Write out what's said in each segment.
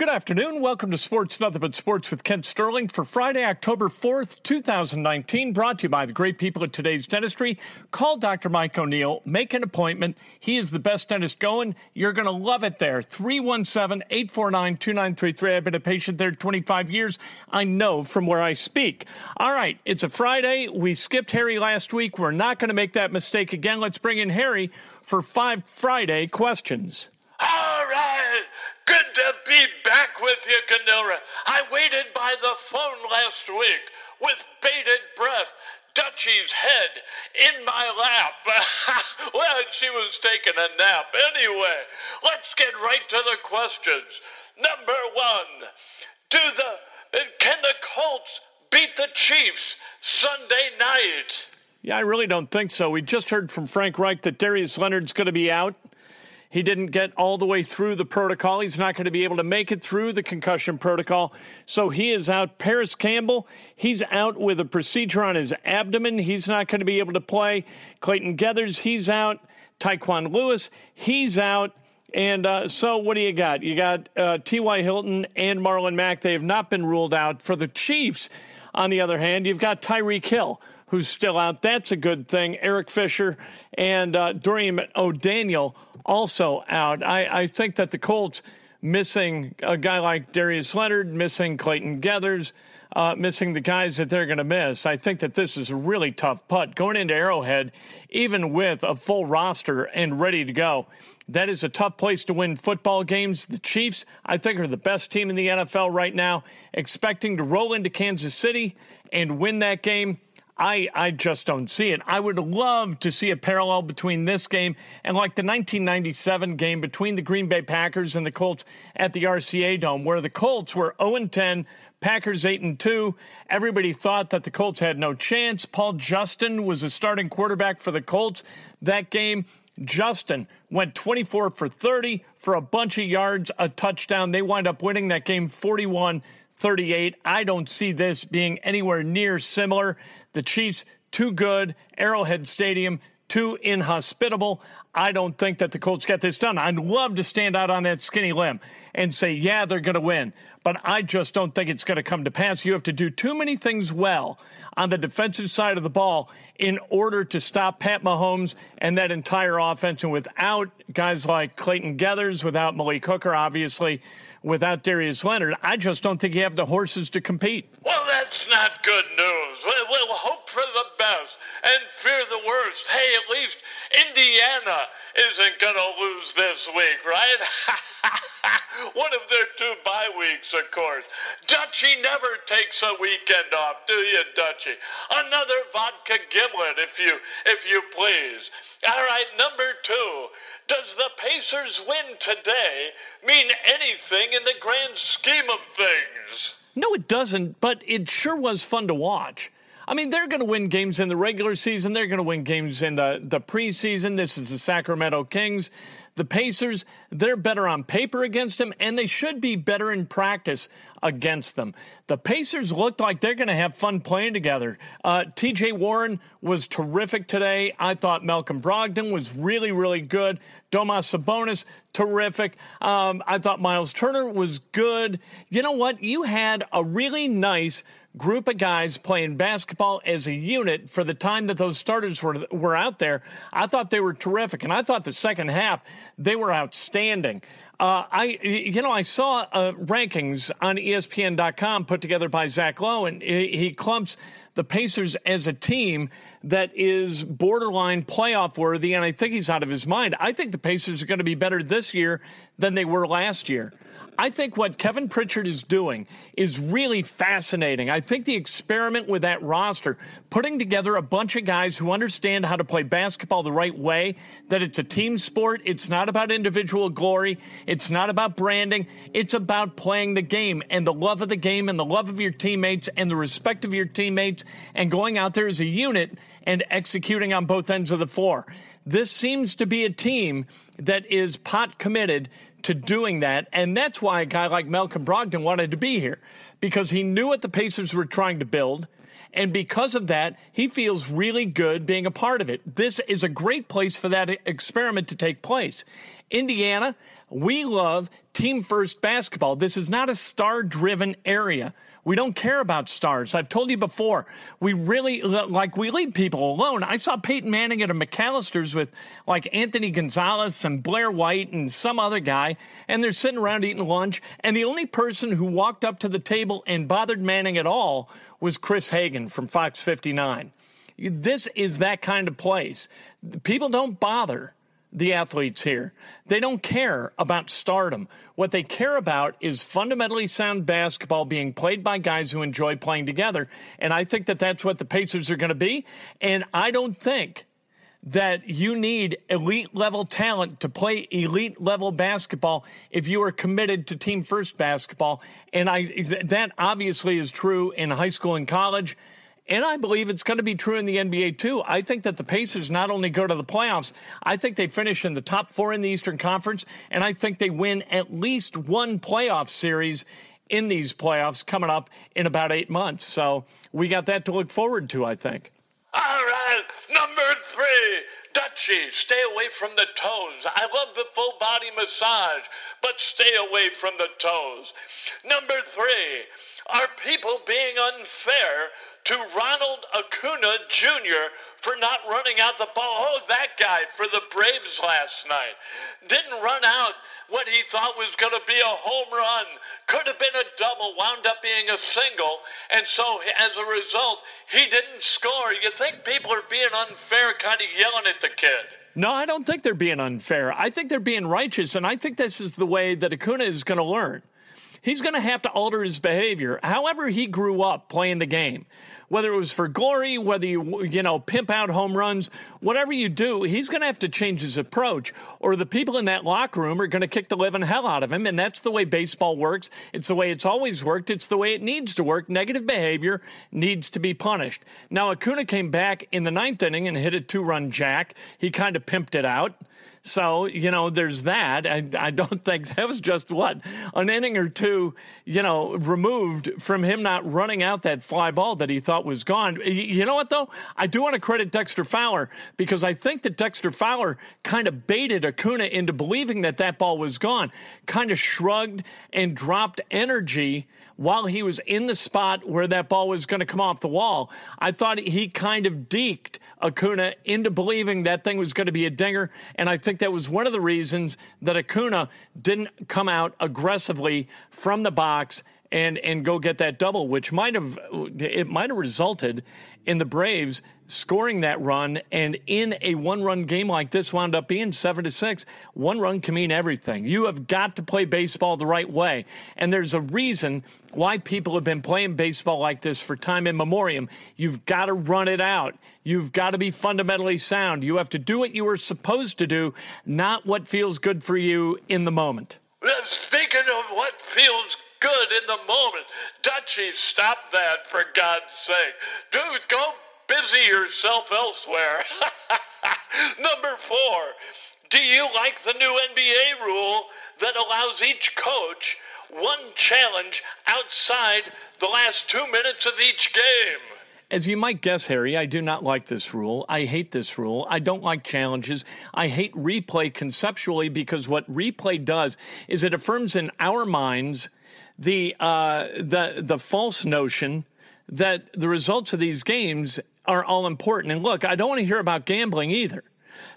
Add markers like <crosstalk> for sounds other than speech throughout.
Good afternoon. Welcome to Sports Nothing But Sports with Kent Sterling for Friday, October 4th, 2019. Brought to you by the great people at today's dentistry. Call Dr. Mike O'Neill. Make an appointment. He is the best dentist going. You're going to love it there. 317 849 2933. I've been a patient there 25 years. I know from where I speak. All right. It's a Friday. We skipped Harry last week. We're not going to make that mistake again. Let's bring in Harry for five Friday questions. Good to be back with you, Ganora. I waited by the phone last week with bated breath. Dutchie's head in my lap. <laughs> well, she was taking a nap. Anyway, let's get right to the questions. Number one, do the can the Colts beat the Chiefs Sunday night? Yeah, I really don't think so. We just heard from Frank Reich that Darius Leonard's going to be out. He didn't get all the way through the protocol. He's not going to be able to make it through the concussion protocol. So he is out. Parris Campbell, he's out with a procedure on his abdomen. He's not going to be able to play. Clayton Geathers, he's out. Tyquan Lewis, he's out. And uh, so, what do you got? You got uh, T.Y. Hilton and Marlon Mack. They have not been ruled out. For the Chiefs, on the other hand, you've got Tyreek Hill, who's still out. That's a good thing. Eric Fisher and uh, O'Daniel also out. I, I think that the Colts missing a guy like Darius Leonard, missing Clayton Geathers, uh, missing the guys that they're going to miss. I think that this is a really tough putt going into Arrowhead, even with a full roster and ready to go. That is a tough place to win football games. The Chiefs, I think, are the best team in the NFL right now, expecting to roll into Kansas City and win that game. I, I just don't see it. I would love to see a parallel between this game and like the 1997 game between the Green Bay Packers and the Colts at the RCA Dome, where the Colts were 0 10, Packers 8 and 2. Everybody thought that the Colts had no chance. Paul Justin was a starting quarterback for the Colts that game. Justin went 24 for 30 for a bunch of yards, a touchdown. They wind up winning that game 41 38. I don't see this being anywhere near similar. The Chiefs, too good. Arrowhead Stadium, too inhospitable. I don't think that the Colts get this done. I'd love to stand out on that skinny limb and say, yeah, they're going to win. But I just don't think it's going to come to pass. You have to do too many things well on the defensive side of the ball in order to stop Pat Mahomes and that entire offense. And without guys like Clayton Geathers, without Malik Hooker, obviously, without Darius Leonard, I just don't think you have the horses to compete. Well, that's not good news. We'll hope for the best and fear the worst. Hey, at least Indiana isn't going to lose this week, right? <laughs> <laughs> One of their two bye weeks, of course. Dutchie never takes a weekend off, do you, Dutchie? Another vodka gimlet, if you if you please. All right, number two. Does the Pacers win today mean anything in the grand scheme of things? No, it doesn't, but it sure was fun to watch. I mean, they're going to win games in the regular season. They're going to win games in the, the preseason. This is the Sacramento Kings. The Pacers, they're better on paper against them, and they should be better in practice against them. The Pacers looked like they're going to have fun playing together. Uh, TJ Warren was terrific today. I thought Malcolm Brogdon was really, really good. Domas Sabonis, terrific. Um, I thought Miles Turner was good. You know what? You had a really nice group of guys playing basketball as a unit for the time that those starters were were out there. I thought they were terrific, and I thought the second half they were outstanding. Uh, I, you know, I saw uh, rankings on ESPN.com put together by Zach Lowe, and he, he clumps the Pacers as a team that is borderline playoff worthy, and I think he's out of his mind. I think the Pacers are going to be better this year than they were last year. I think what Kevin Pritchard is doing is really fascinating. I think the experiment with that roster, putting together a bunch of guys who understand how to play basketball the right way, that it's a team sport, it's not about individual glory, it's not about branding, it's about playing the game and the love of the game and the love of your teammates and the respect of your teammates and going out there as a unit and executing on both ends of the floor. This seems to be a team that is pot committed to doing that. And that's why a guy like Malcolm Brogdon wanted to be here because he knew what the Pacers were trying to build. And because of that, he feels really good being a part of it. This is a great place for that experiment to take place. Indiana, we love team first basketball. This is not a star driven area. We don't care about stars. I've told you before, we really, like, we leave people alone. I saw Peyton Manning at a McAllister's with, like, Anthony Gonzalez and Blair White and some other guy, and they're sitting around eating lunch. And the only person who walked up to the table and bothered Manning at all was Chris Hagan from Fox 59. This is that kind of place. People don't bother the athletes here. They don't care about stardom. What they care about is fundamentally sound basketball being played by guys who enjoy playing together. And I think that that's what the Pacers are going to be. And I don't think that you need elite level talent to play elite level basketball if you are committed to team first basketball. And I that obviously is true in high school and college. And I believe it's going to be true in the NBA too. I think that the Pacers not only go to the playoffs, I think they finish in the top four in the Eastern Conference, and I think they win at least one playoff series in these playoffs coming up in about eight months. So we got that to look forward to, I think. All right, number three. Dutchie, stay away from the toes. I love the full body massage, but stay away from the toes. Number three, are people being unfair to Ronald Acuna Jr. for not running out the ball? Oh, that guy for the Braves last night. Didn't run out what he thought was going to be a home run. Could have been a double, wound up being a single. And so as a result, he didn't score. You think people are being unfair, kind of yelling at the kid. No, I don't think they're being unfair. I think they're being righteous, and I think this is the way that Acuna is going to learn he's going to have to alter his behavior. However, he grew up playing the game, whether it was for glory, whether you, you know, pimp out home runs, whatever you do, he's going to have to change his approach, or the people in that locker room are going to kick the living hell out of him. And that's the way baseball works. It's the way it's always worked. It's the way it needs to work. Negative behavior needs to be punished. Now, Acuna came back in the ninth inning and hit a two run jack. He kind of pimped it out. So, you know, there's that. I, I don't <laughs> think that was just what, an inning or two, you know, removed from him not running out that fly ball that he thought was gone. You know what, though? I do want to credit Dexter Fowler because I think that Dexter Fowler kind of baited Acuna into believing that that ball was gone, kind of shrugged and dropped energy while he was in the spot where that ball was going to come off the wall. I thought he kind of deked Acuna into believing that thing was going to be a dinger. And I think that was one of the reasons that Acuna didn't come out aggressively from the box and and go get that double, which might have it might have resulted in the Braves scoring that run and in a one run game like this wound up being seven to six. One run can mean everything. You have got to play baseball the right way. And there's a reason why people have been playing baseball like this for time immemorial. You've got to run it out. You've got to be fundamentally sound. You have to do what you were supposed to do, not what feels good for you in the moment. Speaking of what feels good in the moment, Dutchie, stop that for God's sake. Dude, go busy yourself elsewhere. <laughs> Number four, do you like the new NBA rule that allows each coach one challenge outside the last two minutes of each game? As you might guess, Harry, I do not like this rule. I hate this rule. I don't like challenges. I hate replay conceptually because what replay does is it affirms in our minds the uh, the the false notion that the results of these games are all important. And look, I don't want to hear about gambling either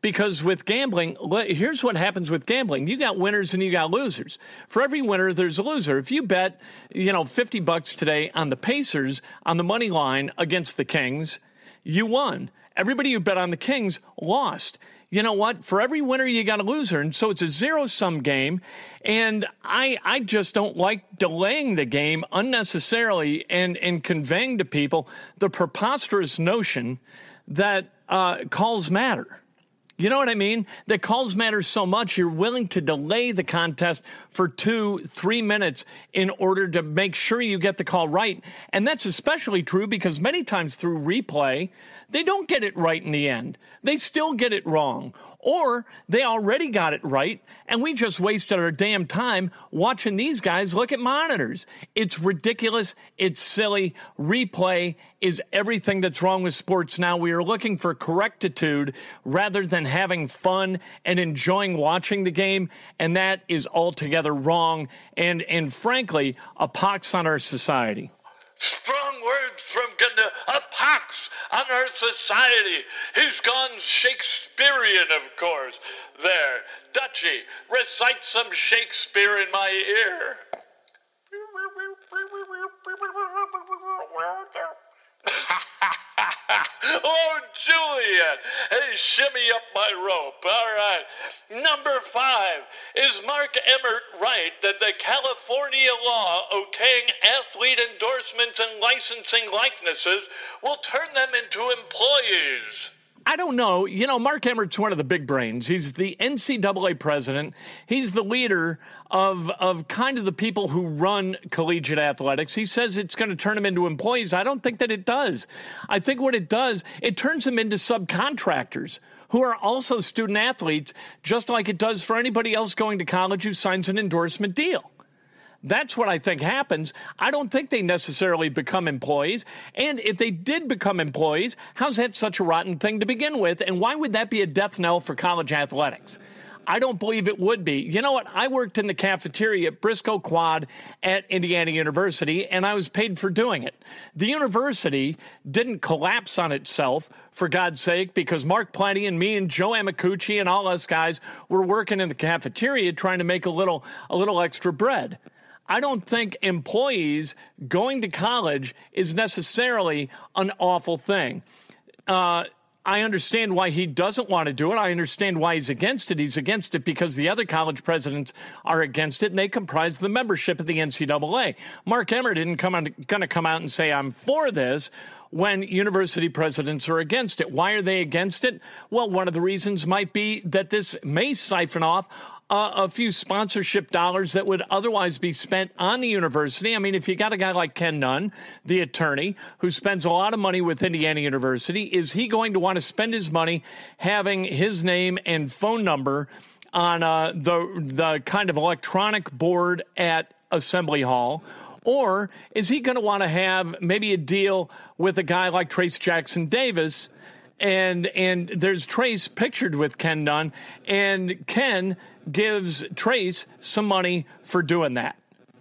because with gambling, here's what happens with gambling. You got winners and you got losers. For every winner, there's a loser. If you bet, you know, 50 bucks today on the Pacers on the money line against the Kings, you won. Everybody who bet on the Kings lost. You know what? For every winner, you got a loser. And so it's a zero sum game. And I, I just don't like delaying the game unnecessarily and, and conveying to people the preposterous notion that uh, calls matter. You know what I mean? That calls matter so much, you're willing to delay the contest for two, three minutes in order to make sure you get the call right. And that's especially true because many times through replay, they don't get it right in the end. They still get it wrong. Or they already got it right, and we just wasted our damn time watching these guys look at monitors. It's ridiculous. It's silly. Replay is everything that's wrong with sports now. We are looking for correctitude rather than having fun and enjoying watching the game, and that is altogether wrong and, and frankly, a pox on our society. Strong words from Ganda, a pox on our society. He's gone Shakespearean, of course. There, Dutchy, recite some Shakespeare in my ear. Oh, Juliet, hey, shimmy up my rope. All right. Number five, is Mark Emmert right that the California law okaying athlete endorsements and licensing likenesses will turn them into employees? I don't know. You know, Mark Emmert's one of the big brains. He's the NCAA president. He's the leader of of kind of the people who run collegiate athletics. He says it's going to turn them into employees. I don't think that it does. I think what it does, it turns them into subcontractors who are also student athletes, just like it does for anybody else going to college who signs an endorsement deal. That's what I think happens. I don't think they necessarily become employees. And if they did become employees, how's that such a rotten thing to begin with? And why would that be a death knell for college athletics? I don't believe it would be. You know what? I worked in the cafeteria at Briscoe Quad at Indiana University, and I was paid for doing it. The university didn't collapse on itself, for God's sake, because Mark Plenty and me and Joe Amicucci and all us guys were working in the cafeteria trying to make a little a little extra bread. I don't think employees going to college is necessarily an awful thing. Uh, I understand why he doesn't want to do it. I understand why he's against it. He's against it because the other college presidents are against it, and they comprise the membership of the NCAA. Mark Emmert didn't come going to come out and say I'm for this when university presidents are against it. Why are they against it? Well, one of the reasons might be that this may siphon off a few sponsorship dollars that would otherwise be spent on the university. I mean, if you got a guy like Ken Nunn, the attorney, who spends a lot of money with Indiana University, is he going to want to spend his money having his name and phone number on uh, the the kind of electronic board at Assembly Hall? Or is he going to want to have maybe a deal with a guy like Trayce Jackson Davis? And and there's Trayce pictured with Ken Nunn, and Ken gives Trayce some money for doing that.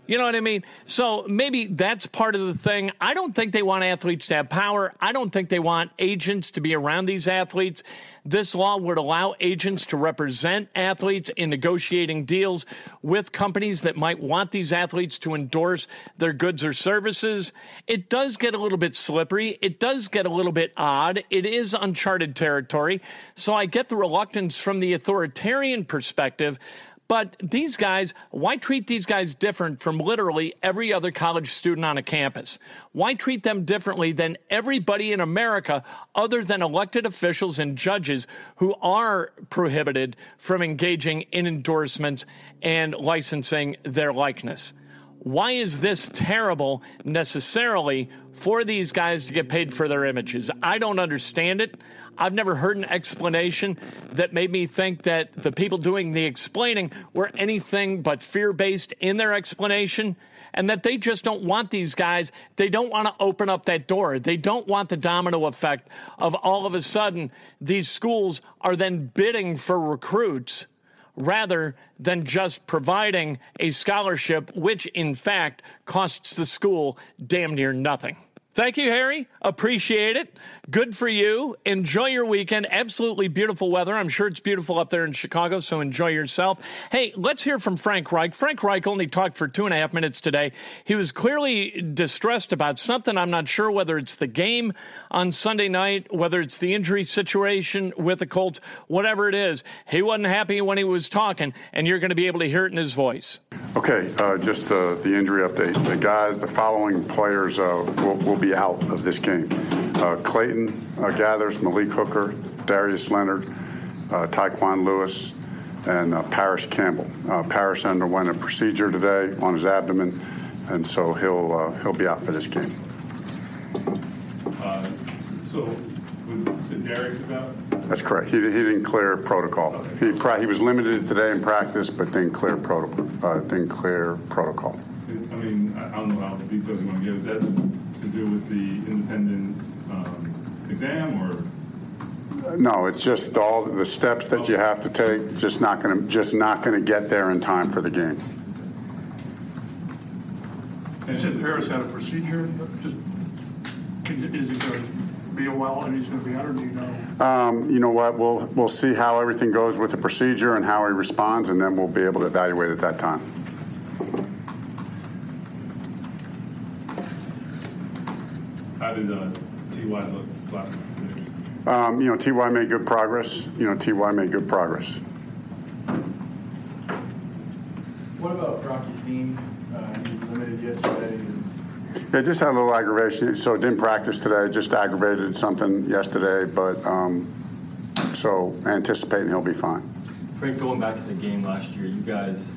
You know what I mean? So maybe that's part of the thing. I don't think they want athletes to have power. I don't think they want agents to be around these athletes. This law would allow agents to represent athletes in negotiating deals with companies that might want these athletes to endorse their goods or services. It does get a little bit slippery. It does get a little bit odd. It is uncharted territory. So I get the reluctance from the authoritarian perspective but these guys, why treat these guys different from literally every other college student on a campus? Why treat them differently than everybody in America other than elected officials and judges who are prohibited from engaging in endorsements and licensing their likeness? Why is this terrible necessarily for these guys to get paid for their images? I don't understand it. I've never heard an explanation that made me think that the people doing the explaining were anything but fear based in their explanation and that they just don't want these guys. They don't want to open up that door. They don't want the domino effect of all of a sudden these schools are then bidding for recruits rather than just providing a scholarship, which in fact costs the school damn near nothing. Thank you, Harry. Appreciate it. Good for you. Enjoy your weekend. Absolutely beautiful weather. I'm sure it's beautiful up there in Chicago, so enjoy yourself. Hey, let's hear from Frank Reich. Frank Reich only talked for two and a half minutes today. He was clearly distressed about something. I'm not sure whether it's the game on Sunday night, whether it's the injury situation with the Colts, whatever it is. He wasn't happy when he was talking, and you're going to be able to hear it in his voice. Okay, uh, just uh, the injury update. The guys, the following players uh, will, will, be out of this game. Uh, Clayton uh, Geathers, Malik Hooker, Darius Leonard, uh, Tyquan Lewis, and Parris Campbell. Parris underwent a procedure today on his abdomen, and so he'll he'll be out for this game. so so Darius is out? That's correct. He, he didn't clear protocol. Okay. He, he was limited today in practice, but didn't clear protocol. Uh, didn't clear protocol. I mean, I don't know how the details you want to give. Is that do with the independent um, exam or? No, it's just all the steps that you have to take. Just not going to just not going to get there in time for the game. And said Parris had a procedure. Just is he going to be a while and he's going to be out, or do you know? Um, you know what? We'll we'll see how everything goes with the procedure and how he responds, and then we'll be able to evaluate at that time. How did uh, Ty look last night? Um, you know, Ty made good progress. You know, Ty made good progress. What about Rock Ya-Sin? Uh, he's limited yesterday. Yeah, just had a little aggravation. So didn't practice today. Just aggravated something yesterday, but um, so anticipating he'll be fine. Frank, going back to the game last year, you guys,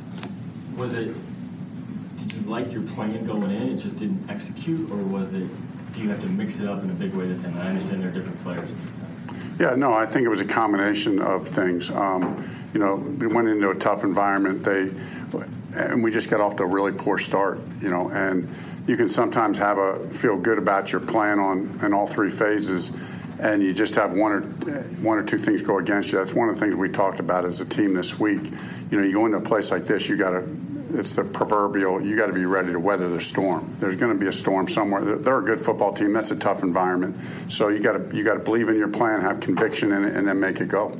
was it? Did you like your plan going in? It just didn't execute, or was it? Do you have to mix it up in a big way this time? I understand there are different players this time. Yeah, no, I think it was a combination of things. Um, you know, we went into a tough environment. They and we just got off to a really poor start. You know, and you can sometimes have a feel good about your plan on in all three phases, and you just have one or one or two things go against you. That's one of the things we talked about as a team this week. You know, you go into a place like this, you got to. It's the proverbial. You got to be ready to weather the storm. There's going to be a storm somewhere. They're, a good football team. That's a tough environment. So you got to you got to believe in your plan, have conviction in it, and then make it go.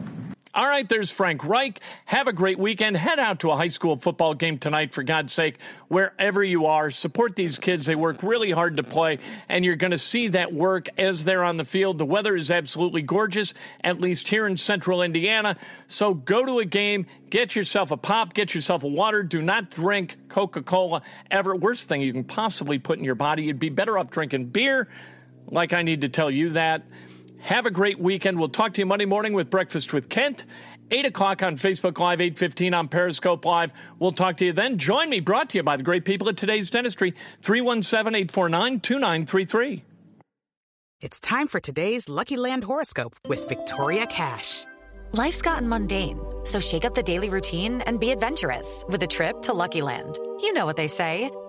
All right, there's Frank Reich. Have a great weekend. Head out to a high school football game tonight, for God's sake, wherever you are. Support these kids. They work really hard to play, and you're going to see that work as they're on the field. The weather is absolutely gorgeous, at least here in central Indiana. So go to a game, get yourself a pop, get yourself a water. Do not drink Coca Cola ever. Worst thing you can possibly put in your body. You'd be better off drinking beer. Like I need to tell you that. Have a great weekend. We'll talk to you Monday morning with Breakfast with Kent. 8 o'clock on Facebook Live, 8.15 on Periscope Live. We'll talk to you then. Join me, brought to you by the great people at Today's Dentistry, 317-849-2933. It's time for today's Lucky Land horoscope with Victoria Cash. Life's gotten mundane, so shake up the daily routine and be adventurous with a trip to Lucky Land. You know what they say.